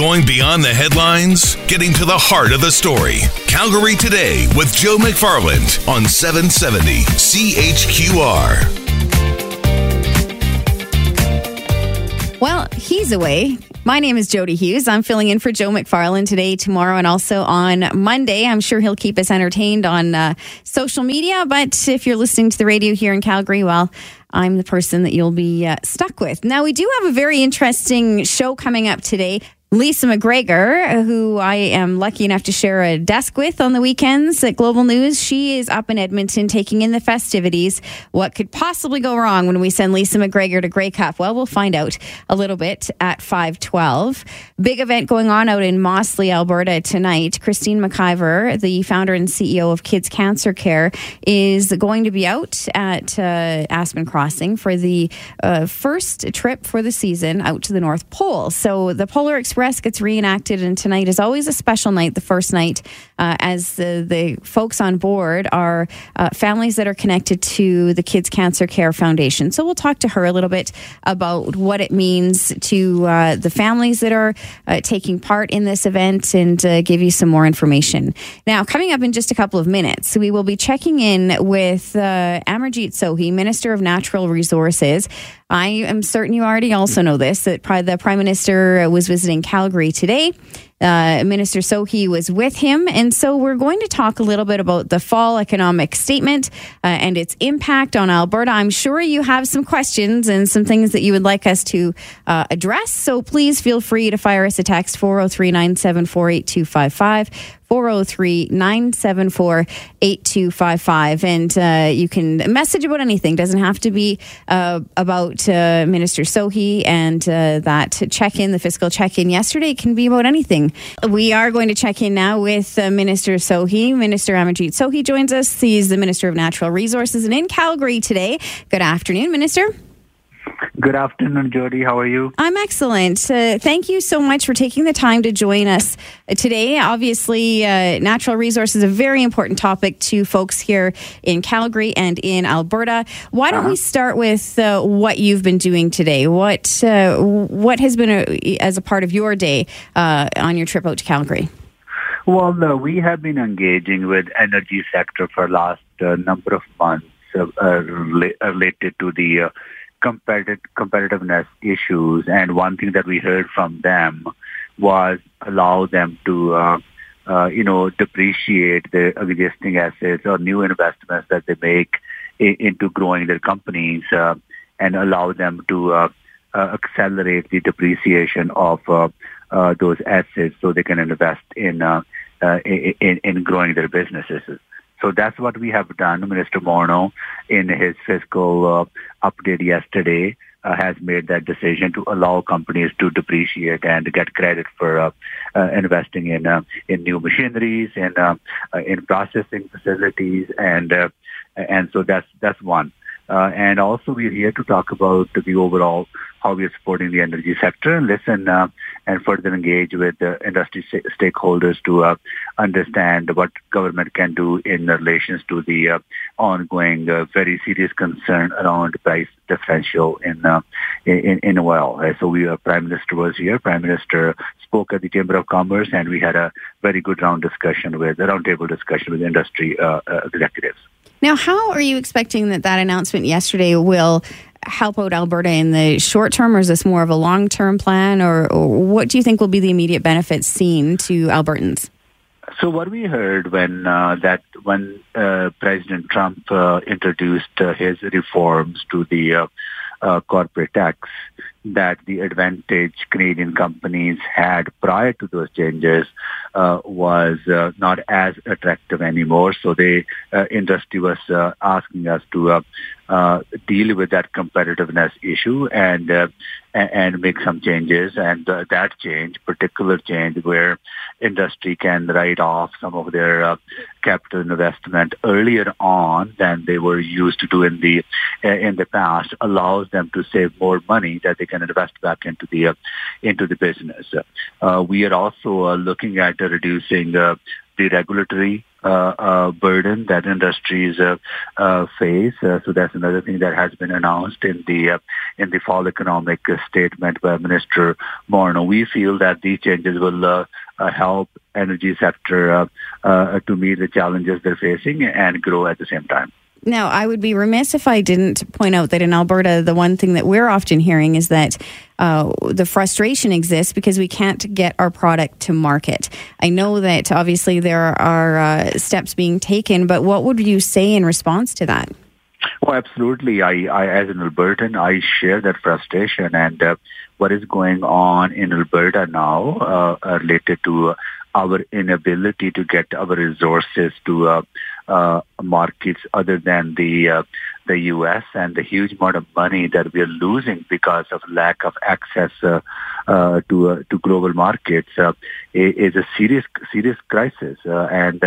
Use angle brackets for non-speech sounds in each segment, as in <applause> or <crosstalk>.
Going beyond the headlines, getting to the heart of the story. Calgary Today with Joe McFarland on 770 CHQR. Well, he's away. My name is Jody Hughes. I'm filling in for Joe McFarland today, tomorrow, and also on Monday. I'm sure he'll keep us entertained on uh, social media. But if you're listening to the radio here in Calgary, well, I'm the person that you'll be uh, stuck with. Now, we do have a very interesting show coming up today. Lisa McGregor, who I am lucky enough to share a desk with on the weekends at Global News, she is up in Edmonton taking in the festivities. What could possibly go wrong when we send Lisa McGregor to Grey Cup? Well, we'll find out a little bit at 512. Big event going on out in Mossleigh, Alberta tonight. Christine McIver, the founder and CEO of Kids Cancer Care, is going to be out at uh, Aspen Crossing for the uh, first trip for the season out to the North Pole. So the Polar Express Express gets reenacted, and tonight is always a special night, the first night, uh, as the, the folks on board are uh, families that are connected to the Kids Cancer Care Foundation. So we'll talk to her a little bit about what it means to uh, the families that are uh, taking part in this event and uh, give you some more information. Now, coming up in just a couple of minutes, we will be checking in with uh, Amarjeet Sohi, Minister of Natural Resources. I am certain you already also know this that the Prime Minister was visiting Calgary today. Uh, Minister Sohi was with him. And so we're going to talk a little bit about the fall economic statement uh, and its impact on Alberta. I'm sure you have some questions and some things that you would like us to uh, address. So please feel free to fire us a text 403 974 8255. 403 974 8255. And uh, you can message about anything. Doesn't have to be uh, about uh, Minister Sohi and uh, that check in, the fiscal check in yesterday. It can be about anything. We are going to check in now with uh, Minister Sohi. Minister Amarjeet Sohi joins us. He's the Minister of Natural Resources and in Calgary today. Good afternoon, Minister. Good afternoon, Jody. How are you? I'm excellent. Uh, thank you so much for taking the time to join us today. Obviously, uh, natural resources is a very important topic to folks here in Calgary and in Alberta. Why don't uh-huh. we start with uh, what you've been doing today? What uh, what has been a, as a part of your day uh, on your trip out to Calgary? Well, we have been engaging with energy sector for last uh, number of months related to the competitive competitiveness issues, and one thing that we heard from them was allow them to, uh, uh, you know, depreciate their existing assets or new investments that they make I- into growing their companies, uh, and allow them to uh, uh, accelerate the depreciation of uh, those assets so they can invest in, in in growing their businesses. So that's what we have done. Minister Morneau, in his fiscal uh, update yesterday, uh, has made that decision to allow companies to depreciate and get credit for uh, uh, investing in uh, in new machineries and uh, in processing facilities, and and so that's that's one. and also, we're here to talk about the overall how we are supporting the energy sector and listen and further engage with the industry stakeholders to understand what government can do in relations to the uh, ongoing uh, very serious concern around price differential in uh, in, in oil. so we, uh, Prime Minister was here. Prime Minister spoke at the Chamber of Commerce, and we had a very good round discussion with a roundtable discussion with industry executives. Now, how are you expecting that that announcement yesterday will help out Alberta in the short term, or is this more of a long term plan, or, or, what do you think will be the immediate benefits seen to Albertans? So what we heard when uh, that when uh, President Trump uh, introduced uh, his reforms to the uh, uh, corporate tax, that the advantage Canadian companies had prior to those changes was not as attractive anymore. So the industry was asking us to uh, deal with that competitiveness issue and uh, and make some changes. And uh, that change, particular change, where industry can write off some of their uh, capital investment earlier on than they were used to do in the uh, in the past, allows them to save more money that they can invest back into the uh, into the business. Uh, we are also uh, looking at uh, reducing the regulatory uh, burden that industries face. so that's another thing that has been announced in the in the fall economic statement by Minister Morneau. We feel that these changes will help energy sector to meet the challenges they're facing and grow at the same time. Now, I would be remiss if I didn't point out that in Alberta, the one thing that we're often hearing is that uh, the frustration exists because we can't get our product to market. I know that obviously there are uh, steps being taken, but what would you say in response to that? Well, absolutely. I, I as an Albertan, I share that frustration and uh, what is going on in Alberta now uh, related to our inability to get our resources to uh, uh, markets other than the uh, the U.S. and the huge amount of money that we are losing because of lack of access uh, uh, to uh, to global markets uh, is a serious serious crisis, uh, and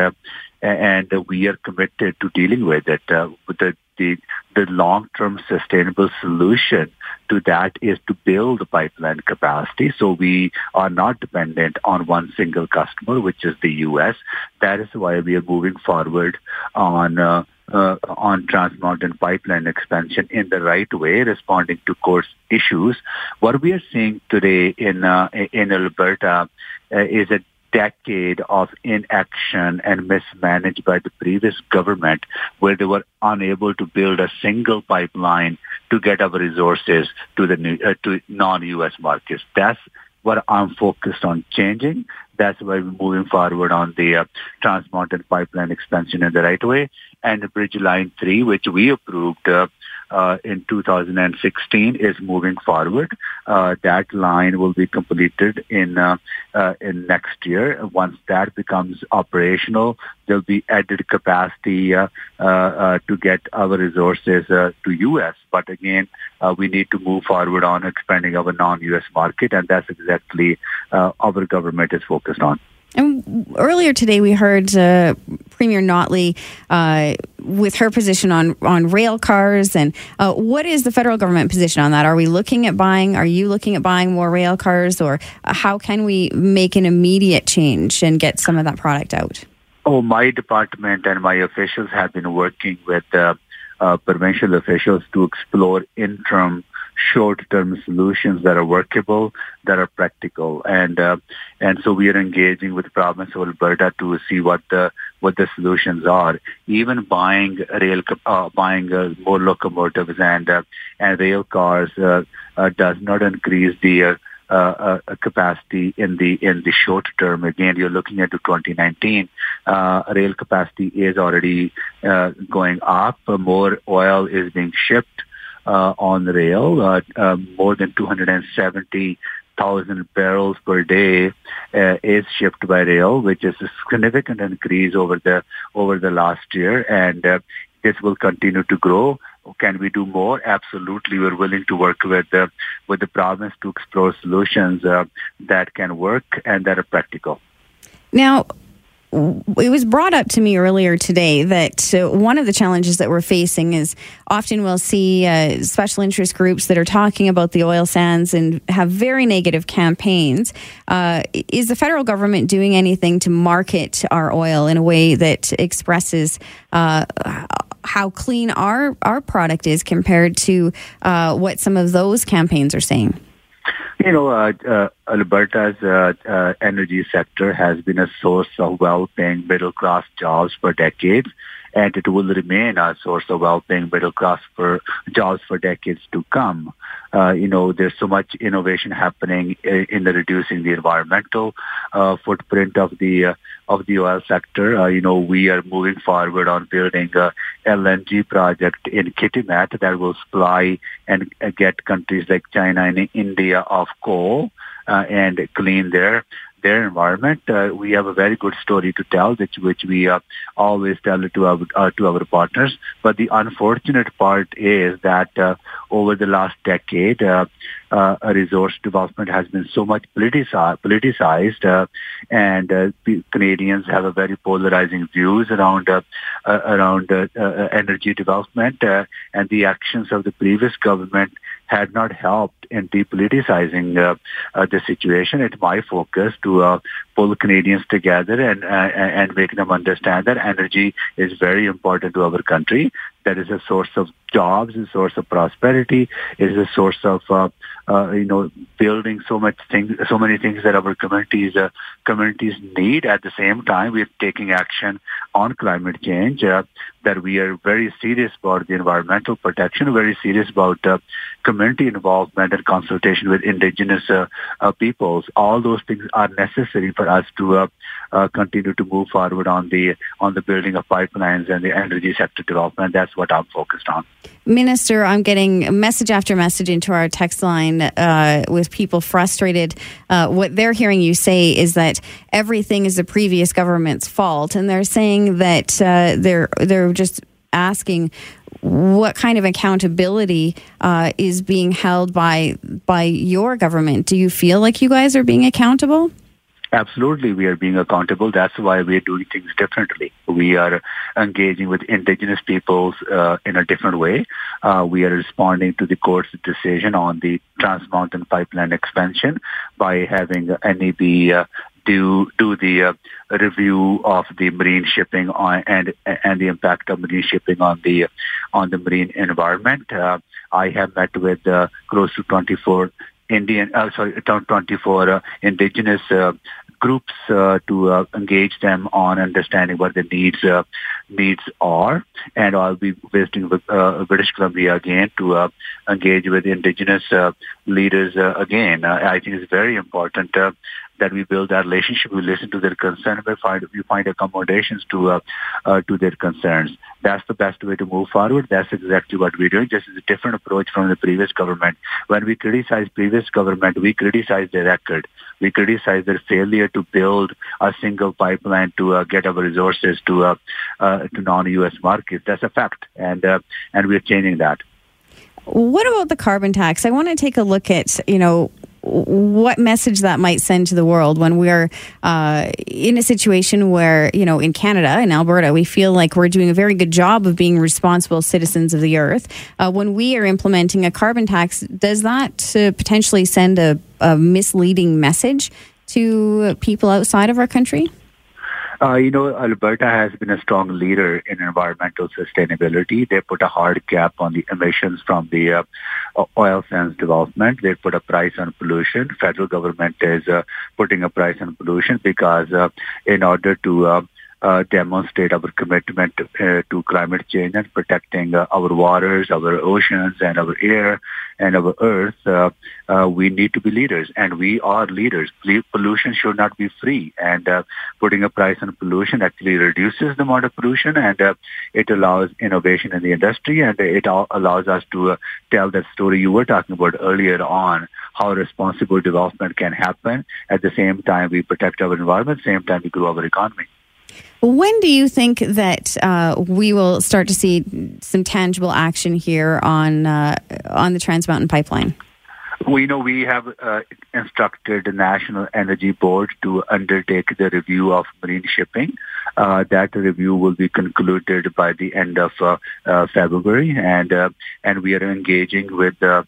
and we are committed to dealing with it. the the the long-term sustainable solution to that is to build pipeline capacity so we are not dependent on one single customer, which is the U.S. That is why we are moving forward on uh, uh, on Trans Mountain pipeline expansion in the right way, responding to course issues. What we are seeing today in uh, in Alberta uh, is a decade of inaction and mismanaged by the previous government where they were unable to build a single pipeline to get our resources to the new, uh, to non-US markets. That's what I'm focused on changing. That's why we're moving forward on the uh, Trans Mountain pipeline expansion in the right way and Enbridge Line 3, which we approved uh, uh, in 2016 is moving forward. Uh, that line will be completed in uh, uh in next year. Once that becomes operational, there'll be added capacity uh, uh, to get our resources to U.S. But again, we need to move forward on expanding our non-U.S. market, and that's exactly our government is focused on. And earlier today, we heard uh, Premier Notley uh, with her position on on rail cars. And uh, what is the federal government position on that? Are we looking at buying? Are you looking at buying more rail cars, or how can we make an immediate change and get some of that product out? Oh, my department and my officials have been working with uh, uh, provincial officials to explore interim short-term solutions that are workable, that are practical, and uh, and so we are engaging with the province of Alberta to see what the what the solutions are. Even buying rail, uh, buying uh, more locomotives and uh, and rail cars uh, uh, does not increase the uh, uh, capacity in the in the short term. Again, you're looking at 2019. Uh, rail capacity is already going up. More oil is being shipped on rail. Uh, uh, more than 270,000 barrels per day uh, is shipped by rail, which is a significant increase over the over the last year, and uh, this will continue to grow. Can we do more? Absolutely, we're willing to work with the with the province to explore solutions uh, that can work and that are practical. Now, it was brought up to me earlier today that uh, one of the challenges that we're facing is often we'll see uh, special interest groups that are talking about the oil sands and have very negative campaigns. Uh, is the federal government doing anything to market our oil in a way that expresses uh, how clean our our product is compared to uh, what some of those campaigns are saying? You know, uh, uh, Alberta's uh, uh, energy sector has been a source of well-paying middle-class jobs for decades, and it will remain a source of well-paying middle-class for jobs for decades to come. Uh, you know, there's so much innovation happening in, the reducing the environmental uh, footprint of the uh, of the oil sector. Uh, you know, we are moving forward on building a LNG project in Kitimat that will supply and uh, get countries like China and India off coal uh, and clean their their environment. Uh, we have a very good story to tell, which which we uh, always tell to our uh, to our partners. But the unfortunate part is that uh, over the last decade, uh, uh, resource development has been so much politicized, politicized and Canadians have a very polarizing views around around energy development, and the actions of the previous government had not helped in depoliticizing uh, uh, the situation. It's my focus to uh, pull Canadians together and and make them understand that energy is very important to our country. That is a source of jobs, a source of prosperity, is a source of uh, you know building so much things, so many things that our communities uh, communities need. At the same time, we're taking action on climate change. Uh, that we are very serious about the environmental protection, very serious about uh, community involvement and consultation with indigenous uh, uh, peoples. All those things are necessary for us to continue to move forward on the on the building of pipelines and the energy sector development. That's what I'm focused on. Minister, I'm getting message after message into our text line uh, with people frustrated. Uh, what they're hearing you say is that everything is the previous government's fault, and they're saying that uh, they're they're just asking what kind of accountability uh, is being held by by your government. Do you feel like you guys are being accountable? Absolutely, we are being accountable. That's why we are doing things differently. We are engaging with indigenous peoples uh, in a different way. Uh, we are responding to the court's decision on the Trans Mountain Pipeline expansion by having NEB uh, do do the uh, review of the marine shipping on, and and the impact of marine shipping on the on the marine environment. Uh, I have met with uh, close to 24 Indian, uh, sorry, 24 uh, indigenous uh, groups uh, to uh, engage them on understanding what the needs uh, needs are. And I'll be visiting with, uh, British Columbia again to uh, engage with indigenous uh, leaders again. I think it's very important that we build that relationship. We listen to their concerns. We find we find accommodations to uh, uh, to their concerns. That's the best way to move forward. That's exactly what we're doing. This is a different approach from the previous government. When we criticize previous government, we criticize their record. We criticize their failure to build a single pipeline to uh, get our resources to uh, uh, to non-U.S. markets. That's a fact, and uh, and we're changing that. What about the carbon tax? I want to take a look at you know what message that might send to the world when we're uh, in a situation where, you know, in Canada, in Alberta, we feel like we're doing a very good job of being responsible citizens of the earth. Uh, when we are implementing a carbon tax, does that uh, potentially send a, a misleading message to people outside of our country? Uh, you know, Alberta has been a strong leader in environmental sustainability. They put a hard cap on the emissions from the uh, oil sands development. They put a price on pollution. Federal government is uh, putting a price on pollution because uh, in order to uh, demonstrate our commitment uh, to climate change and protecting uh, our waters, our oceans, and our air and our earth, uh, uh, we need to be leaders, and we are leaders. Pollution should not be free, and uh, putting a price on pollution actually reduces the amount of pollution, and it allows innovation in the industry, and it allows us to tell that story you were talking about earlier on, how responsible development can happen. At the same time, we protect our environment, same time we grow our economy. When do you think that uh, we will start to see some tangible action here on uh, on the Trans Mountain Pipeline? We know we have uh, instructed the National Energy Board to undertake the review of marine shipping. Uh, that review will be concluded by the end of uh, uh February, and uh, and we are engaging with uh,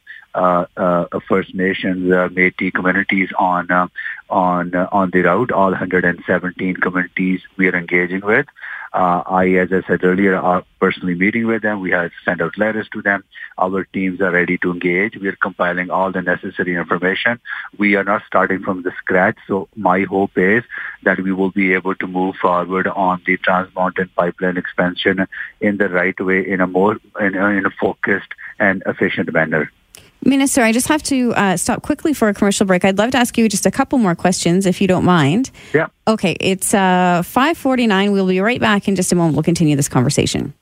First Nations, uh, Métis communities on uh, on uh, on the route. All 117 communities we are engaging with. Uh, I, as I said earlier, are personally meeting with them. We have sent out letters to them. Our teams are ready to engage. We are compiling all the necessary information. We are not starting from the scratch. So my hope is that we will be able to move forward on the Trans Mountain Pipeline expansion in the right way, in a more in a, in a focused and efficient manner. Minister, I just have to uh, stop quickly for a commercial break. I'd love to ask you just a couple more questions, if you don't mind. Yeah. Okay, it's uh, 549. We'll be right back in just a moment. We'll continue this conversation.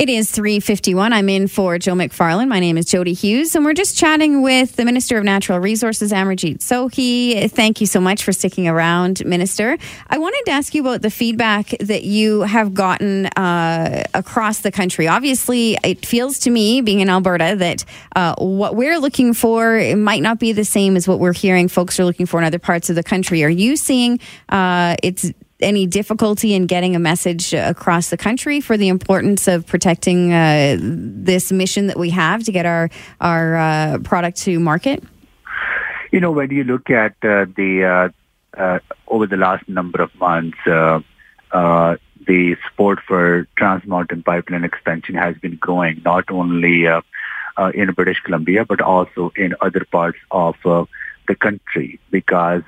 It is 351. I'm in for Joe McFarland. My name is Jody Hughes, and we're just chatting with the Minister of Natural Resources, Amarjeet Sohi. Thank you so much for sticking around, Minister. I wanted to ask you about the feedback that you have gotten uh, across the country. Obviously, it feels to me, being in Alberta, that uh, what we're looking for might not be the same as what we're hearing folks are looking for in other parts of the country. Are you seeing uh, it's any difficulty in getting a message across the country for the importance of protecting uh, this mission that we have to get our our uh, product to market? You know, when you look at uh, the uh, uh, over the last number of months, uh, the support for Trans Mountain Pipeline expansion has been growing, not only in British Columbia but also in other parts of the country. Because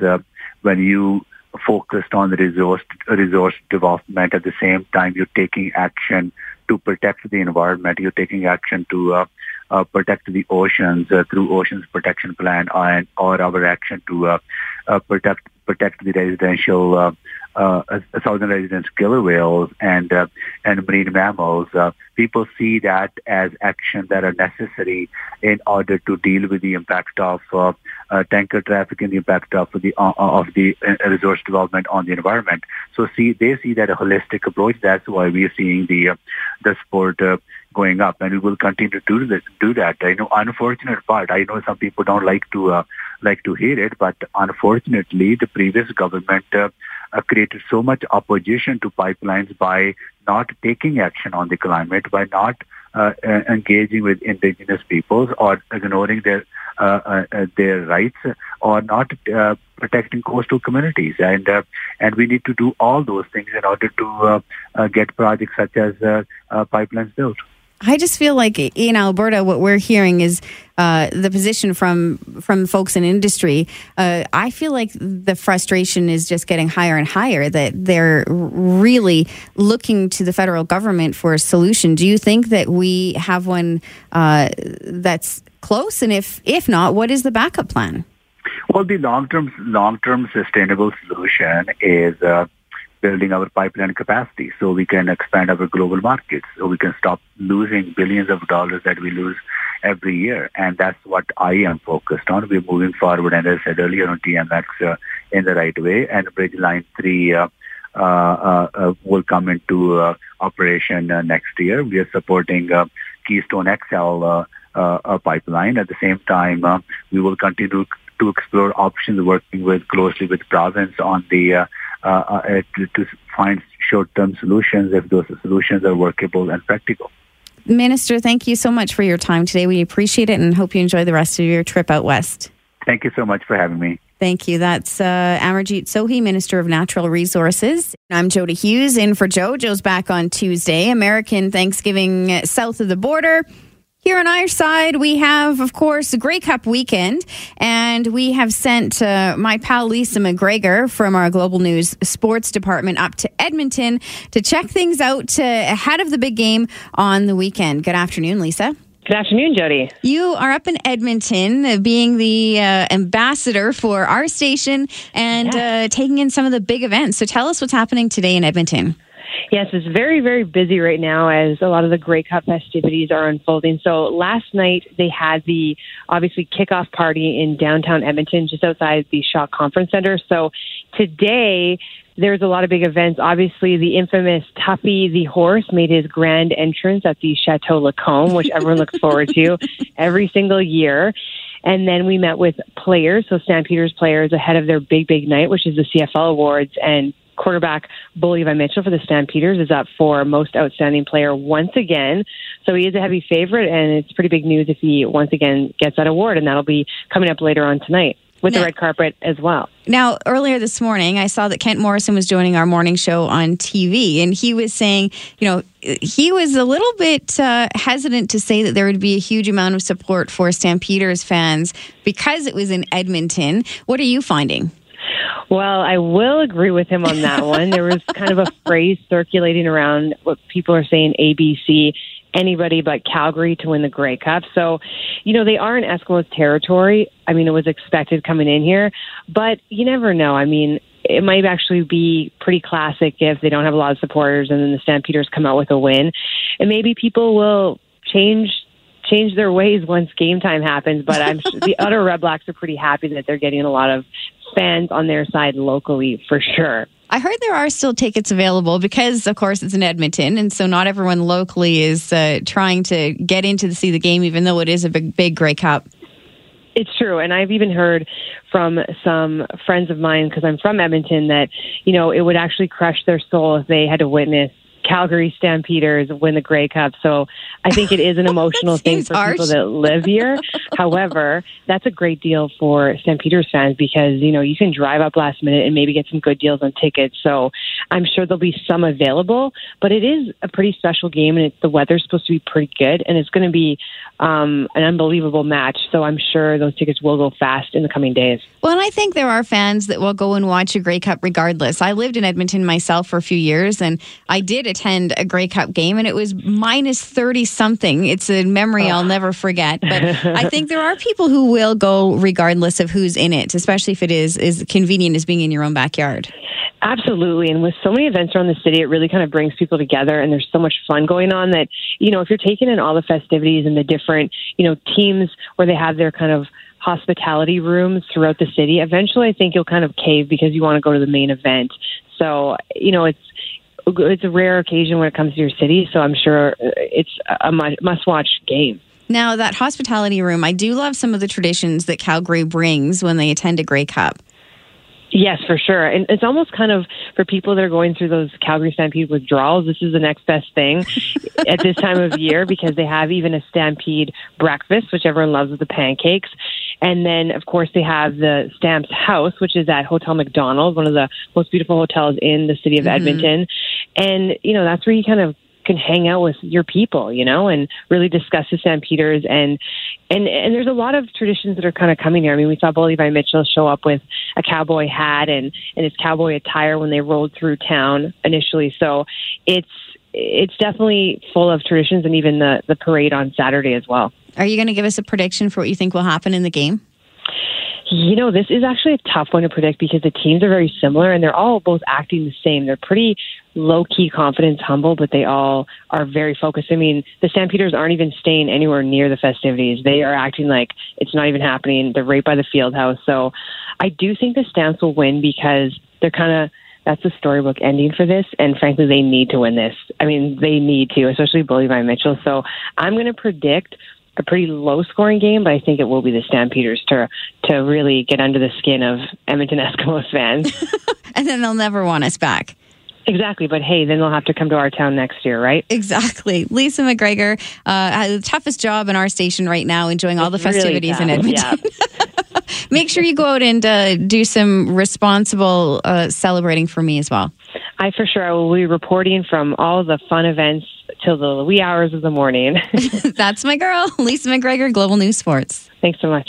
when you focused on the resource resource development at the same time you're taking action to protect the environment you're taking action to uh, uh, protect the oceans uh, through Oceans Protection Plan and or our action to uh, uh, protect protect the residential uh, southern residents killer whales and and marine mammals. People see that as action that are necessary in order to deal with the impact of uh, uh, tanker traffic and the impact of the uh, of the resource development on the environment. So see, they see that a holistic approach. That's why we are seeing the the sport going up, and we will continue to do this, do that. I know, unfortunate part. I know some people don't like to uh, like to hear it, but unfortunately, the previous government uh, uh, created so much opposition to pipelines by not taking action on the climate, by not uh, uh engaging with indigenous peoples or ignoring their uh, uh, their rights or not protecting coastal communities. And and we need to do all those things in order to get projects such as pipelines built. I just feel like in Alberta, what we're hearing is uh, the position from from folks in industry. Uh, I feel like the frustration is just getting higher and higher. That they're really looking to the federal government for a solution. Do you think that we have one uh, that's close? And if if not, what is the backup plan? Well, the long term long term sustainable solution is uh, building our pipeline capacity so we can expand our global markets, so we can stop losing billions of dollars that we lose every year. And that's what I am focused on. We're moving forward, and as I said earlier, on TMX uh, in the right way. And Enbridge Line 3 uh, uh, uh, uh will come into uh, operation next year. We are supporting Keystone XL pipeline. At the same time, we will continue to explore options working with closely with province on the uh, uh, to, to find short-term solutions if those solutions are workable and practical. Minister, thank you so much for your time today. We appreciate it and hope you enjoy the rest of your trip out west. Thank you so much for having me. Thank you. That's uh, Amarjeet Sohi, Minister of Natural Resources. I'm Jody Hughes in for Joe. Joe's back on Tuesday. American Thanksgiving south of the border. Here on our side, we have, of course, Grey Cup weekend, and we have sent uh, my pal Lisa McGregor from our Global News Sports Department up to Edmonton to check things out uh, ahead of the big game on the weekend. Good afternoon, Lisa. Good afternoon, Jody. You are up in Edmonton, uh, being the uh, ambassador for our station and uh, taking in some of the big events. So tell us what's happening today in Edmonton. Yes, it's very, very busy right now as a lot of the Grey Cup festivities are unfolding. So last night they had the obviously kickoff party in downtown Edmonton, just outside the Shaw Conference Center. So today there's a lot of big events. Obviously, the infamous Tuffy the horse made his grand entrance at the Chateau Lacombe, which everyone looks forward to <laughs> every single year. And then we met with players, so Stampeders players ahead of their big, big night, which is the CFL Awards. And quarterback Bo Levi Mitchell for the Stampeders is up for most outstanding player once again. So he is a heavy favorite, and it's pretty big news if he once again gets that award, and that'll be coming up later on tonight with now, the red carpet as well. Now, earlier this morning, I saw that Kent Morrison was joining our morning show on TV, and he was saying, you know, he was a little bit uh, hesitant to say that there would be a huge amount of support for Stampeders fans because it was in Edmonton. What are you finding? Well, I will agree with him on that <laughs> one. there was kind of a phrase circulating around what people are saying ABC anybody but Calgary to win the Grey Cup. So, you know, they are in Eskimos territory. I mean, it was expected coming in here, but you never know. I mean, it might actually be pretty classic if they don't have a lot of supporters and then the Stampeders come out with a win. And maybe people will change change their ways once game time happens. But I'm <laughs> sure the other Redblacks are pretty happy that they're getting a lot of fans on their side locally for sure. I heard there are still tickets available because, of course, it's in Edmonton, and so not everyone locally is uh, trying to get into to see the game, even though it is a big, big Grey Cup. It's true, and I've even heard from some friends of mine because I'm from Edmonton that you know it would actually crush their soul if they had to witness Calgary Stampeders win the Grey Cup. So I think it is an <laughs> emotional thing for harsh. people that live here. <laughs> However, that's a great deal for Stampeders fans because, you know, you can drive up last minute and maybe get some good deals on tickets. So I'm sure there'll be some available, but it is a pretty special game and it's, the weather's supposed to be pretty good and it's going to be um, an unbelievable match. So I'm sure those tickets will go fast in the coming days. Well, and I think there are fans that will go and watch a Grey Cup regardless. I lived in Edmonton myself for a few years and I did attend a Grey Cup game and it was minus 30 something. It's a memory I'll never forget. But <laughs> I think there are people who will go regardless of who's in it, especially if it is as convenient as being in your own backyard. Absolutely. And with so many events around the city, it really kind of brings people together and there's so much fun going on that, you know, if you're taking in all the festivities and the different, you know, teams where they have their kind of hospitality rooms throughout the city, eventually I think you'll kind of cave because you want to go to the main event. So, you know, it's, it's a rare occasion when it comes to your city, so I'm sure uh, it's a must watch game. Now, that hospitality room, I do love some of the traditions that Calgary brings when they attend a Grey Cup. Yes, for sure. And it's almost kind of for people that are going through those Calgary Stampede withdrawals, this is the next best thing <laughs> at this time of year because they have even a Stampede breakfast, which everyone loves with the pancakes. And then, of course, they have the Stamps House, which is at Hotel Macdonald, one of the most beautiful hotels in the city of Mm-hmm. Edmonton. And, you know, that's where you kind of can hang out with your people, you know, and really discuss the Stampeders and and and there's a lot of traditions that are kind of coming here. I mean, we saw Bo Levi Mitchell show up with a cowboy hat and and his cowboy attire when they rolled through town initially. So it's it's definitely full of traditions and even the the parade on Saturday as well. Are you going to give us a prediction for what you think will happen in the game? You know, this is actually a tough one to predict because the teams are very similar and they're all both acting the same. They're pretty low key confidence, humble, but they all are very focused. I mean, the Stampeders aren't even staying anywhere near the festivities. They are acting like it's not even happening. They're right by the field house. So I do think the Stamps will win because they're kind of that's the storybook ending for this. And frankly, they need to win this. I mean, they need to, especially Bo Levi Mitchell. So I'm going to predict a pretty low scoring game, but I think it will be the Stampeders to to really get under the skin of Edmonton Eskimos <laughs> fans. <laughs> And then they'll never want us back. exactly, but hey, then they'll have to come to our town next year, right? Exactly. Lisa McGregor uh, has the toughest job in our station right now, enjoying all the It's really festivities in Edmonton. yeah. <laughs> Make sure you go out and uh, do some responsible uh, celebrating for me as well. I for sure I will be reporting from all the fun events till the wee hours of the morning. <laughs> That's my girl, Lisa McGregor, Global News Sports. Thanks so much.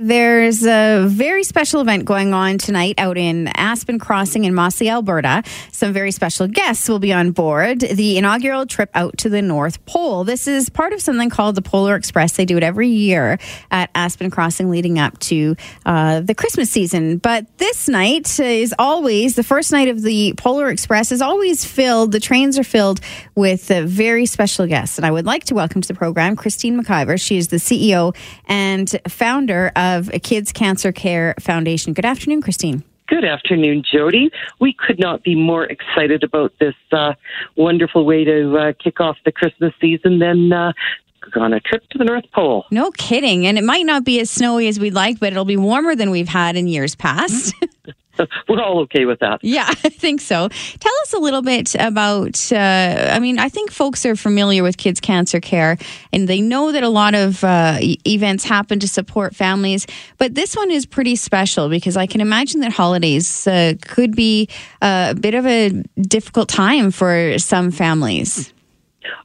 There's a very special event going on tonight out in Aspen Crossing in Mossleigh, Alberta. Some very special guests will be on board the inaugural trip out to the North Pole. This is part of something called the Polar Express. They do it every year at Aspen Crossing leading up to uh, the Christmas season. But this night is always, the first night of the Polar Express is always filled, the trains are filled with uh, very special guests. And I would like to welcome to the program Christine McIver. She is the CEO and founder of Kids Cancer Care Foundation. Good afternoon, Christine. Good afternoon, Jody. We could not be more excited about this uh, wonderful way to uh, kick off the Christmas season than uh, on a trip to the North Pole. No kidding. And it might not be as snowy as we'd like, but it'll be warmer than we've had in years past. <laughs> <laughs> We're all okay with that. yeah, <laughs> I think so. Tell us a little bit about. Uh, I mean, I think folks are familiar with kids' cancer care and they know that a lot of uh, events happen to support families. But this one is pretty special because I can imagine that holidays uh, could be a bit of a difficult time for some families.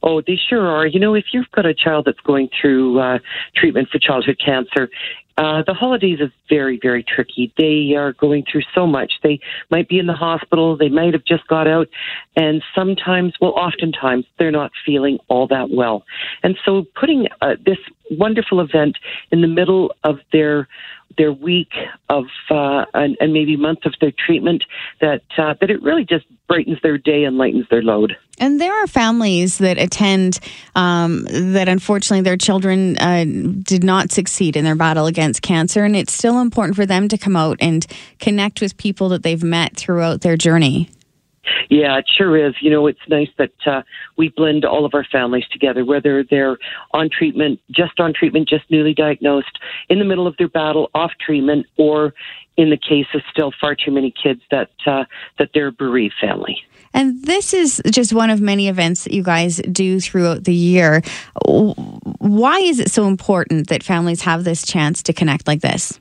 Oh, they sure are. You know, if you've got a child that's going through uh, treatment for childhood cancer, uh, the holidays is very, very tricky. They are going through so much. They might be in the hospital. They might have just got out. And sometimes, well, oftentimes, they're not feeling all that well. And so putting uh, this wonderful event in the middle of their their week of uh, and, and maybe month of their treatment that uh, that it really just brightens their day and lightens their load. And there are families that attend um, that unfortunately their children uh, did not succeed in their battle against cancer. And it's still important for them to come out and connect with people that they've met throughout their journey. Yeah, it sure is. You know, it's nice that uh, we blend all of our families together, whether they're on treatment, just on treatment, just newly diagnosed, in the middle of their battle, off treatment, or in the case of still far too many kids that uh, that they're a bereaved family. And this is just one of many events that you guys do throughout the year. Why is it so important that families have this chance to connect like this?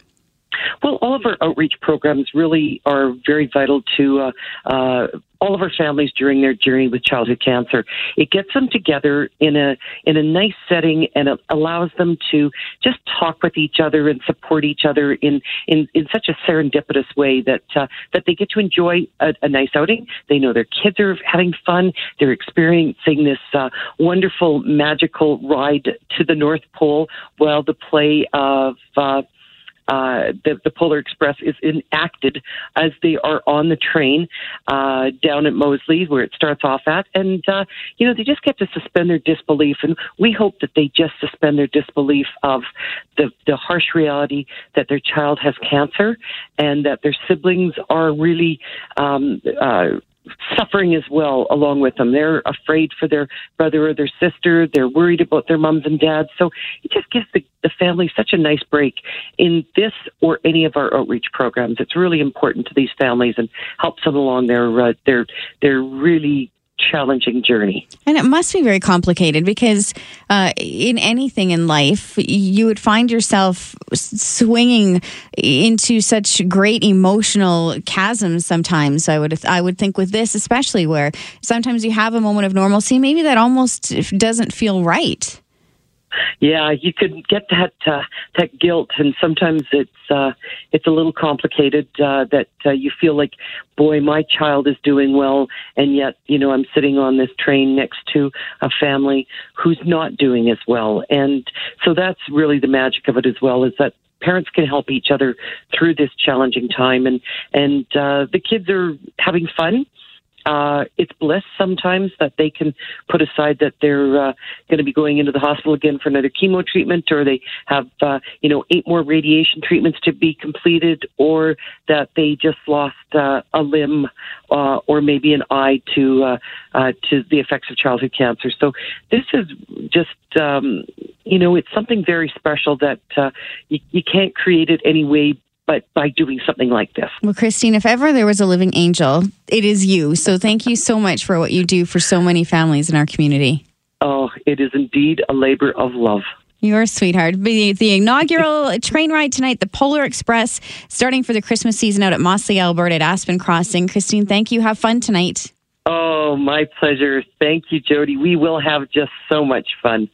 Well, all of our outreach programs really are very vital to uh, uh, all of our families during their journey with childhood cancer. It gets them together in a in a nice setting and it allows them to just talk with each other and support each other in in, in such a serendipitous way that uh, that they get to enjoy a, a, nice outing. They know their kids are having fun. They're experiencing this uh, wonderful magical ride to the North Pole while the play of uh, uh, the, the Polar Express is enacted as they are on the train uh, down at Mossleigh, where it starts off at. And, uh, you know, they just get to suspend their disbelief. And we hope that they just suspend their disbelief of the, the harsh reality that their child has cancer and that their siblings are really um, uh, suffering as well along with them. They're afraid for their brother or their sister. They're worried about their moms and dads. So it just gives the, the family such a nice break in this or any of our outreach programs. It's really important to these families and helps them along their uh, their their really challenging journey. And it must be very complicated because uh, in anything in life, you would find yourself swinging into such great emotional chasms sometimes. I would, I would think with this, especially where sometimes you have a moment of normalcy, maybe that almost doesn't feel right. Yeah, you could get that uh, that guilt, and sometimes it's uh, it's a little complicated. Uh, that uh, you feel like, boy, my child is doing well, and yet you know I'm sitting on this train next to a family who's not doing as well, and so that's really the magic of it as well. Is that parents can help each other through this challenging time, and and uh, the kids are having fun uh, it's bliss sometimes that they can put aside that they're uh, going to be going into the hospital again for another chemo treatment, or they have uh, you know eight more radiation treatments to be completed, or that they just lost uh, a limb uh, or maybe an eye to uh, uh, to the effects of childhood cancer. So this is just um, you know it's something very special that uh, you, you can't create it any way but by doing something like this. Well, Christine, if ever there was a living angel, it is you. So thank you so much for what you do for so many families in our community. Oh, it is indeed a labor of love. You're sweetheart. The, the inaugural train ride tonight, the Polar Express, starting for the Christmas season out at Mossleigh, Alberta at Aspen Crossing. Christine, thank you. Have fun tonight. Oh, my pleasure. Thank you, Jody. We will have just so much fun.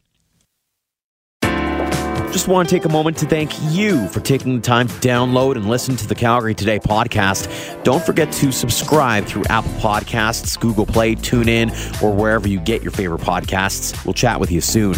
Just want to take a moment to thank you for taking the time to download and listen to the Calgary Today podcast. Don't forget to subscribe through Apple Podcasts, Google Play, TuneIn, or wherever you get your favorite podcasts. We'll chat with you soon.